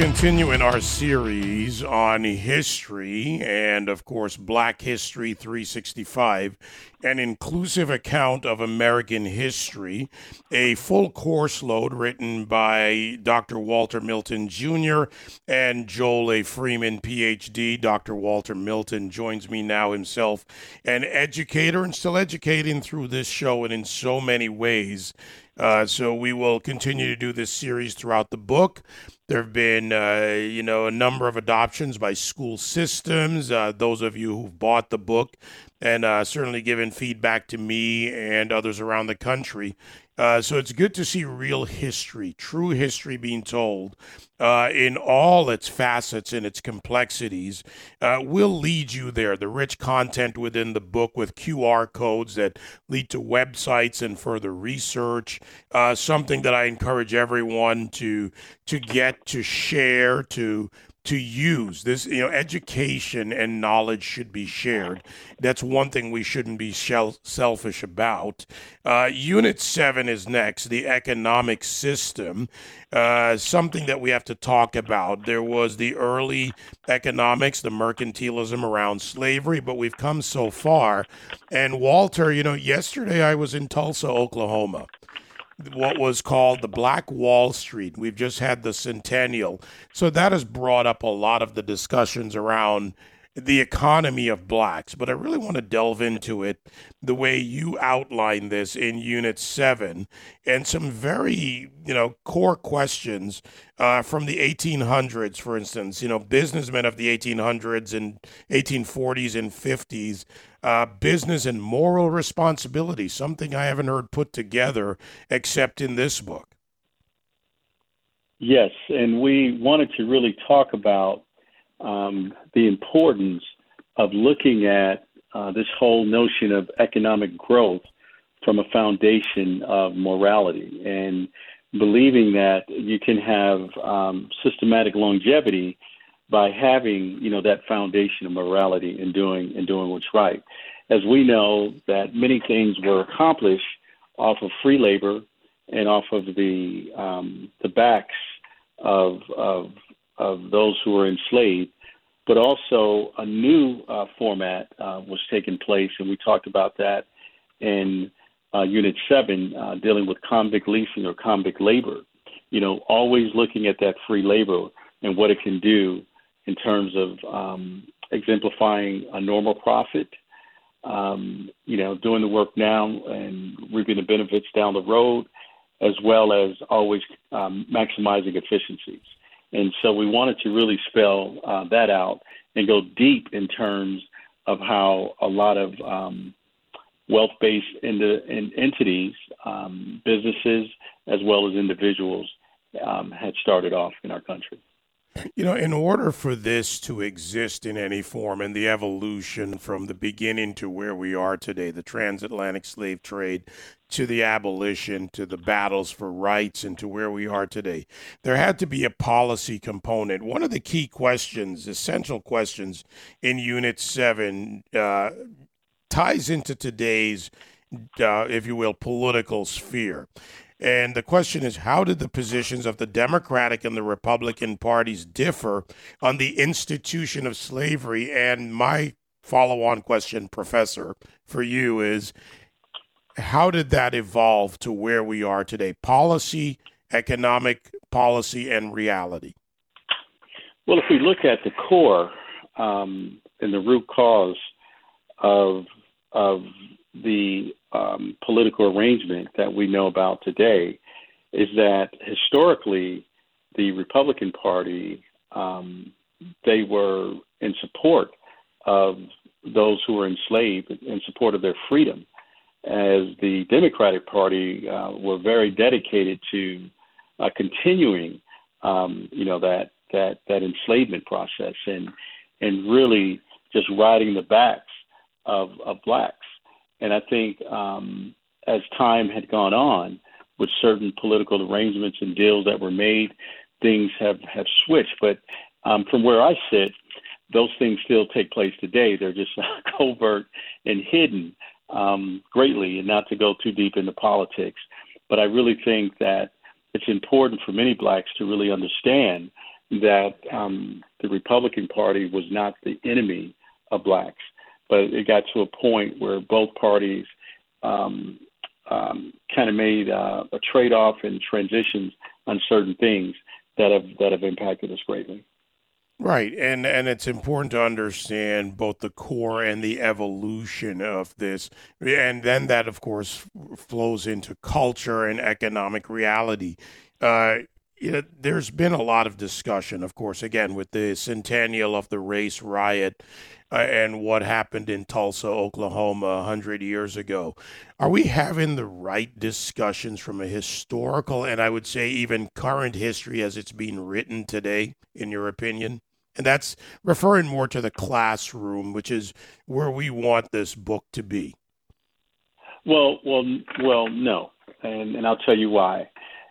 continuing our series on history and, of course, Black History 365, an inclusive account of American history, a full course load written by Dr. Walter Milton Jr. and Joel A. Freeman, PhD. Dr. Walter Milton joins me now himself, an educator and still educating through this show and in so many ways. Uh, so we will continue to do this series throughout the book. There have been, uh, you know, a number of adoptions by school systems. Uh, those of you who've bought the book and uh, certainly given feedback to me and others around the country. Uh, so it's good to see real history, true history being told uh, in all its facets and its complexities. Uh, will lead you there. The rich content within the book with QR codes that lead to websites and further research. Uh, something that I encourage everyone to to get to share to to use. This you know education and knowledge should be shared. That's one thing we shouldn't be shell- selfish about. Uh, unit 7 is next the economic system. Uh, something that we have to talk about. There was the early economics the mercantilism around slavery but we've come so far. And walter you know yesterday i was in tulsa oklahoma what was called the Black Wall Street. We've just had the centennial. So that has brought up a lot of the discussions around the economy of blacks, but I really want to delve into it the way you outline this in Unit 7 and some very, you know, core questions uh, from the 1800s, for instance. You know, businessmen of the 1800s and 1840s and 50s, uh, business and moral responsibility, something I haven't heard put together except in this book. Yes, and we wanted to really talk about um, the importance of looking at uh, this whole notion of economic growth from a foundation of morality and believing that you can have um, systematic longevity by having you know that foundation of morality and doing and doing what's right. As we know that many things were accomplished off of free labor and off of the um, the backs of, of of those who were enslaved, but also a new uh, format uh, was taking place, and we talked about that in uh, Unit 7, uh, dealing with convict leasing or convict labor. You know, always looking at that free labor and what it can do in terms of um, exemplifying a normal profit, um, you know, doing the work now and reaping the benefits down the road, as well as always um, maximizing efficiencies. And so we wanted to really spell uh, that out and go deep in terms of how a lot of um, wealth based in in entities, um, businesses, as well as individuals um, had started off in our country. You know, in order for this to exist in any form and the evolution from the beginning to where we are today, the transatlantic slave trade to the abolition to the battles for rights and to where we are today, there had to be a policy component. One of the key questions, essential questions in Unit 7, uh, ties into today's, uh, if you will, political sphere. And the question is how did the positions of the Democratic and the Republican parties differ on the institution of slavery? And my follow on question, Professor, for you is how did that evolve to where we are today? Policy, economic policy, and reality. Well, if we look at the core um, and the root cause of of the um, political arrangement that we know about today is that historically the Republican Party um, they were in support of those who were enslaved, in support of their freedom, as the Democratic Party uh, were very dedicated to uh, continuing, um, you know, that that that enslavement process and and really just riding the backs of of blacks. And I think um, as time had gone on, with certain political arrangements and deals that were made, things have, have switched. But um, from where I sit, those things still take place today. They're just covert and hidden um, greatly, and not to go too deep into politics. But I really think that it's important for many blacks to really understand that um, the Republican Party was not the enemy of blacks, but it got to a point where both parties um, um, kind of made uh, a trade-off and transitions on certain things that have that have impacted us greatly. Right, and and it's important to understand both the core and the evolution of this, and then that, of course, flows into culture and economic reality. Uh, you know, there's been a lot of discussion, of course, again with the centennial of the race riot uh, and what happened in Tulsa, Oklahoma, hundred years ago. Are we having the right discussions from a historical and I would say even current history as it's being written today, in your opinion? And that's referring more to the classroom, which is where we want this book to be. Well, well, well, no, and and I'll tell you why.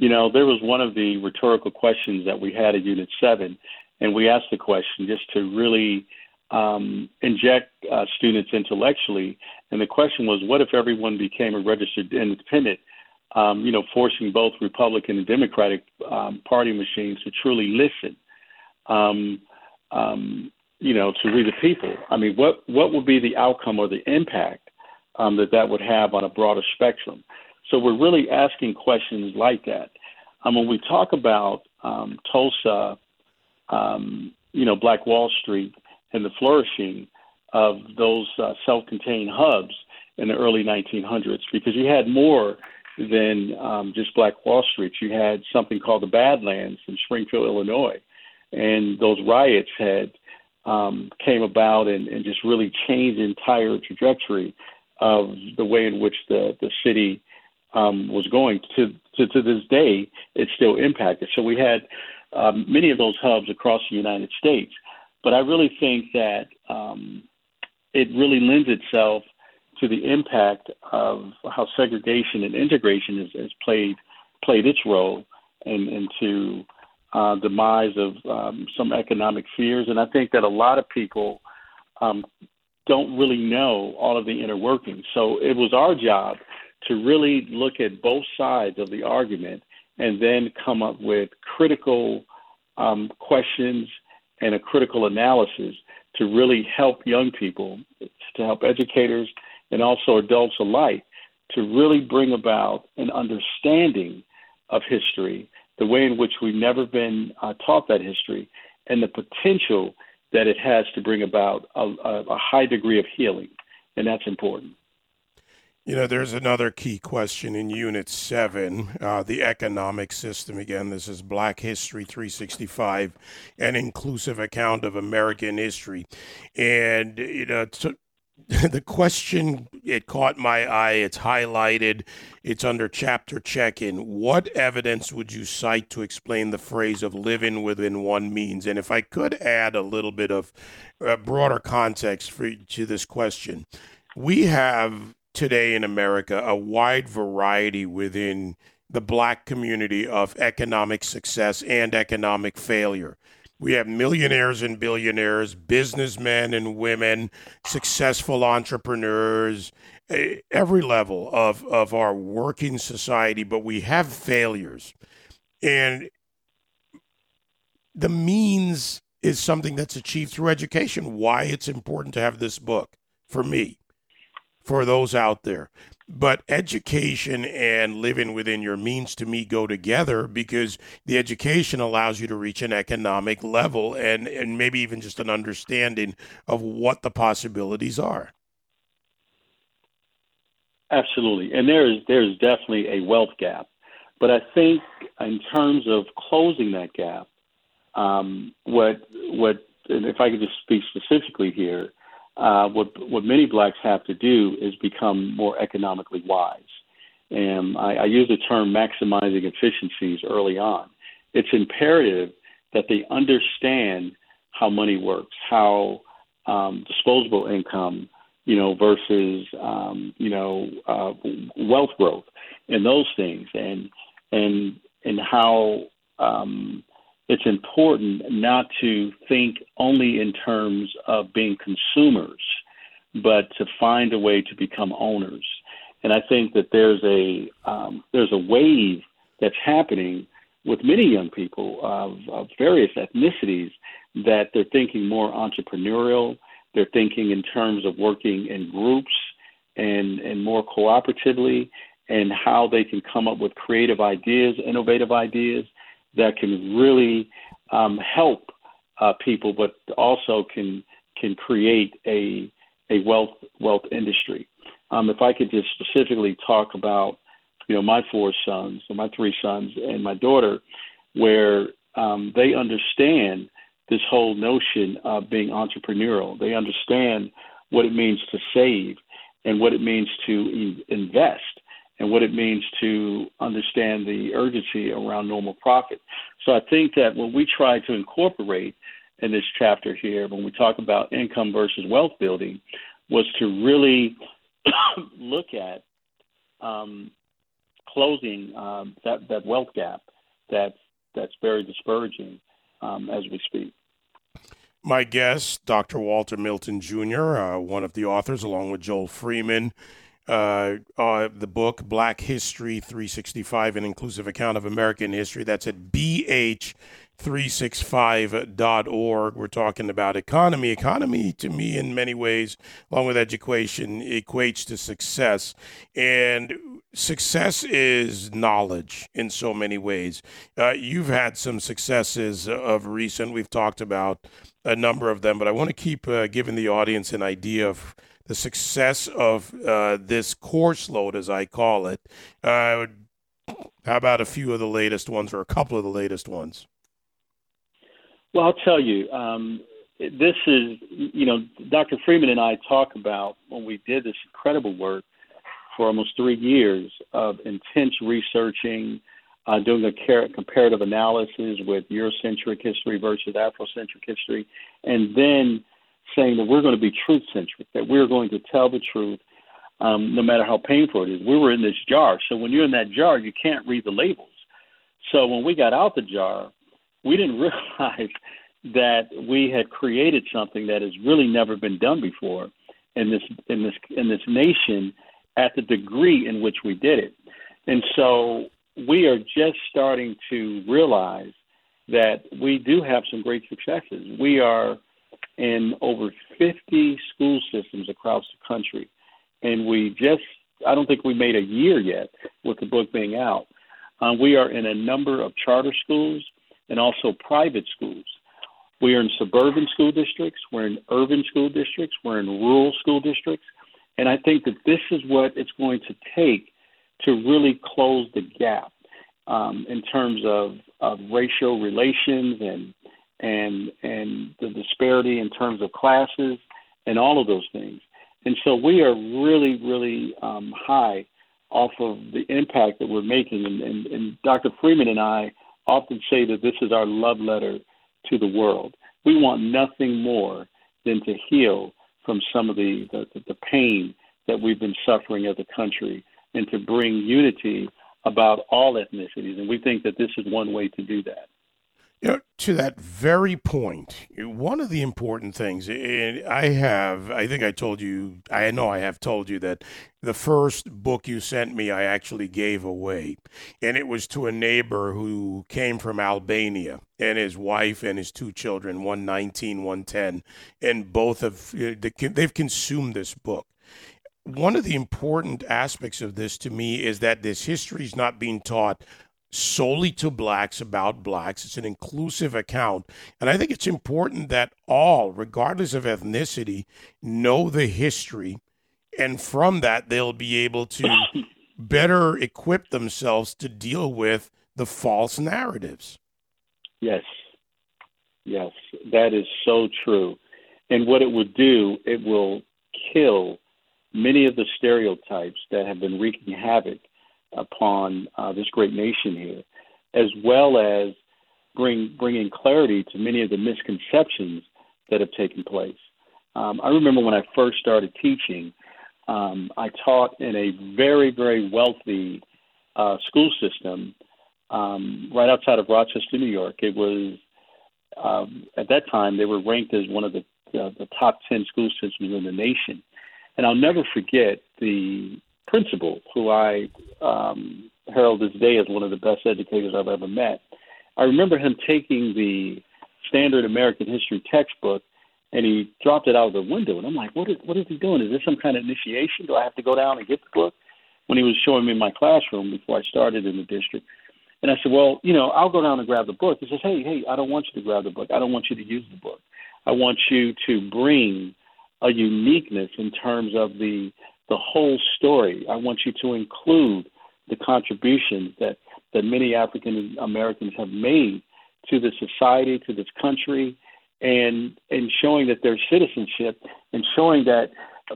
You know, there was one of the rhetorical questions that we had at Unit Seven, and we asked the question just to really um, inject uh, students intellectually. And the question was, what if everyone became a registered independent? Um, you know, forcing both Republican and Democratic um, party machines to truly listen. Um, um, you know, to read the people. I mean, what what would be the outcome or the impact um, that that would have on a broader spectrum? So we're really asking questions like that. Um, when we talk about um, Tulsa, um, you know, Black Wall Street, and the flourishing of those uh, self-contained hubs in the early 1900s, because you had more than um, just Black Wall Street. You had something called the Badlands in Springfield, Illinois and those riots had um, came about and, and just really changed the entire trajectory of the way in which the the city um, was going. To, to to this day, it's still impacted. So we had um, many of those hubs across the United States, but I really think that um, it really lends itself to the impact of how segregation and integration has, has played played its role and, and to uh, demise of um, some economic fears. And I think that a lot of people um, don't really know all of the inner workings. So it was our job to really look at both sides of the argument and then come up with critical um, questions and a critical analysis to really help young people, to help educators and also adults alike to really bring about an understanding of history the way in which we've never been uh, taught that history, and the potential that it has to bring about a, a, a high degree of healing. And that's important. You know, there's another key question in Unit 7, uh, the economic system. Again, this is Black History 365, an inclusive account of American history. And, you know, to, the question it caught my eye it's highlighted it's under chapter check-in what evidence would you cite to explain the phrase of living within one means and if i could add a little bit of uh, broader context for to this question we have today in america a wide variety within the black community of economic success and economic failure we have millionaires and billionaires, businessmen and women, successful entrepreneurs, every level of, of our working society, but we have failures. And the means is something that's achieved through education. Why it's important to have this book for me, for those out there. But education and living within your means to me go together because the education allows you to reach an economic level and, and maybe even just an understanding of what the possibilities are. Absolutely. And there is there's definitely a wealth gap. But I think in terms of closing that gap, um, what what if I could just speak specifically here, uh, what what many blacks have to do is become more economically wise. And I, I use the term maximizing efficiencies early on. It's imperative that they understand how money works, how um, disposable income, you know, versus um, you know uh, wealth growth, and those things, and and and how um, it's important not to think only in terms of being consumers, but to find a way to become owners. And I think that there's a um, there's a wave that's happening with many young people of, of various ethnicities that they're thinking more entrepreneurial. They're thinking in terms of working in groups and, and more cooperatively and how they can come up with creative ideas, innovative ideas that can really um, help uh, people, but also can can create a a wealth wealth industry. Um, if I could just specifically talk about, you know, my four sons, so my three sons and my daughter, where um, they understand this whole notion of being entrepreneurial. They understand what it means to save and what it means to invest and what it means to understand the urgency around normal profit. So I think that what we try to incorporate in this chapter here, when we talk about income versus wealth building, was to really look at um, closing um, that that wealth gap that's that's very discouraging um, as we speak. My guest, Dr. Walter Milton Jr., uh, one of the authors, along with Joel Freeman, uh, uh, the book Black History 365 An Inclusive Account of American History. That's at bh365.org. We're talking about economy. Economy, to me, in many ways, along with education, equates to success. And success is knowledge in so many ways. Uh, you've had some successes of recent. We've talked about a number of them, but I want to keep uh, giving the audience an idea of the success of uh, this course load, as I call it. Uh, how about a few of the latest ones or a couple of the latest ones? Well, I'll tell you, um, this is, you know, Dr. Freeman and I talk about when we did this incredible work for almost three years of intense researching, uh, doing a comparative analysis with Eurocentric history versus Afrocentric history, and then saying that we're going to be truth centric, that we're going to tell the truth um, no matter how painful it is. We were in this jar. So when you're in that jar, you can't read the labels. So when we got out the jar, we didn't realize that we had created something that has really never been done before in this in this in this nation at the degree in which we did it. And so we are just starting to realize that we do have some great successes. We are in over 50 school systems across the country. And we just, I don't think we made a year yet with the book being out. Uh, we are in a number of charter schools and also private schools. We are in suburban school districts, we're in urban school districts, we're in rural school districts. And I think that this is what it's going to take to really close the gap um, in terms of, of racial relations and and and the disparity in terms of classes and all of those things. And so we are really, really um, high off of the impact that we're making. And, and, and Dr. Freeman and I often say that this is our love letter to the world. We want nothing more than to heal from some of the, the, the pain that we've been suffering as a country and to bring unity about all ethnicities. And we think that this is one way to do that. You know, to that very point, one of the important things, and I have, I think I told you, I know I have told you that the first book you sent me, I actually gave away. And it was to a neighbor who came from Albania and his wife and his two children, one 19, one 10. And both of, they've consumed this book one of the important aspects of this to me is that this history is not being taught solely to blacks about blacks. It's an inclusive account. And I think it's important that all, regardless of ethnicity, know the history. And from that, they'll be able to better equip themselves to deal with the false narratives. Yes. Yes. That is so true. And what it would do, it will kill many of the stereotypes that have been wreaking havoc upon uh, this great nation here, as well as bring bringing clarity to many of the misconceptions that have taken place. Um, I remember when I first started teaching, um, I taught in a very very wealthy uh, school system um, right outside of Rochester, New York. It was um, at that time they were ranked as one of the uh, the top ten school systems in the nation, and I'll never forget the principal, who I um, herald this day as one of the best educators I've ever met. I remember him taking the standard American history textbook and he dropped it out of the window. And I'm like, what is, what is he doing? Is this some kind of initiation? Do I have to go down and get the book? When he was showing me my classroom before I started in the district. And I said, well, you know, I'll go down and grab the book. He says, hey, hey, I don't want you to grab the book. I don't want you to use the book. I want you to bring a uniqueness in terms of the the whole story. I want you to include the contributions that that many African Americans have made to the society, to this country, and and showing that their citizenship and showing that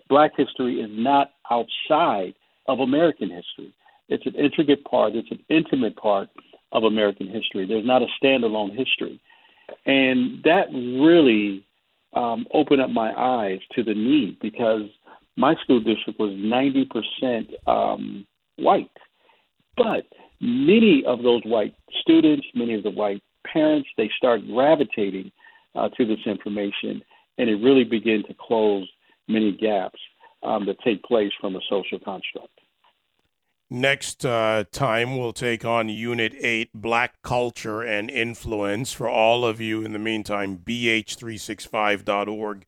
Black history is not outside of American history. It's an intricate part. It's an intimate part of American history. There's not a standalone history, and that really um, opened up my eyes to the need because my school district was 90% um, white, but many of those white students, many of the white parents, they start gravitating uh, to this information, and it really began to close many gaps um, that take place from a social construct. Next uh, time, we'll take on Unit 8 Black Culture and Influence. For all of you, in the meantime, bh365.org.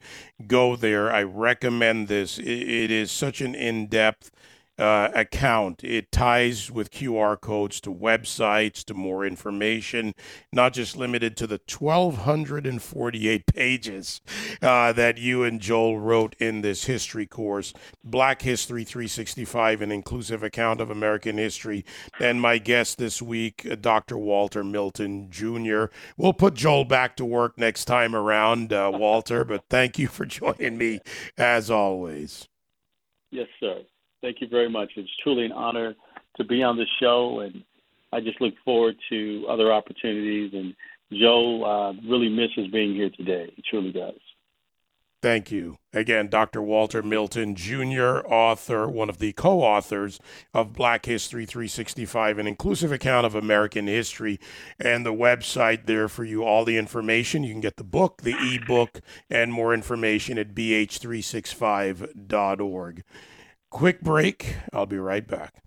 Go there. I recommend this. it is such an in depth uh, account. It ties with QR codes to websites, to more information, not just limited to the 1,248 pages uh, that you and Joel wrote in this history course. Black History 365, an inclusive account of American history. And my guest this week, uh, Dr. Walter Milton Jr. We'll put Joel back to work next time around, uh, Walter, but thank you for joining me as always. Yes, sir. Thank you very much. It's truly an honor to be on this show, and I just look forward to other opportunities. And Joe uh, really misses being here today. He truly does. Thank you. Again, Dr. Walter Milton, Jr., author, one of the co authors of Black History 365, an inclusive account of American history, and the website there for you. All the information. You can get the book, the ebook, and more information at bh365.org. Quick break. I'll be right back.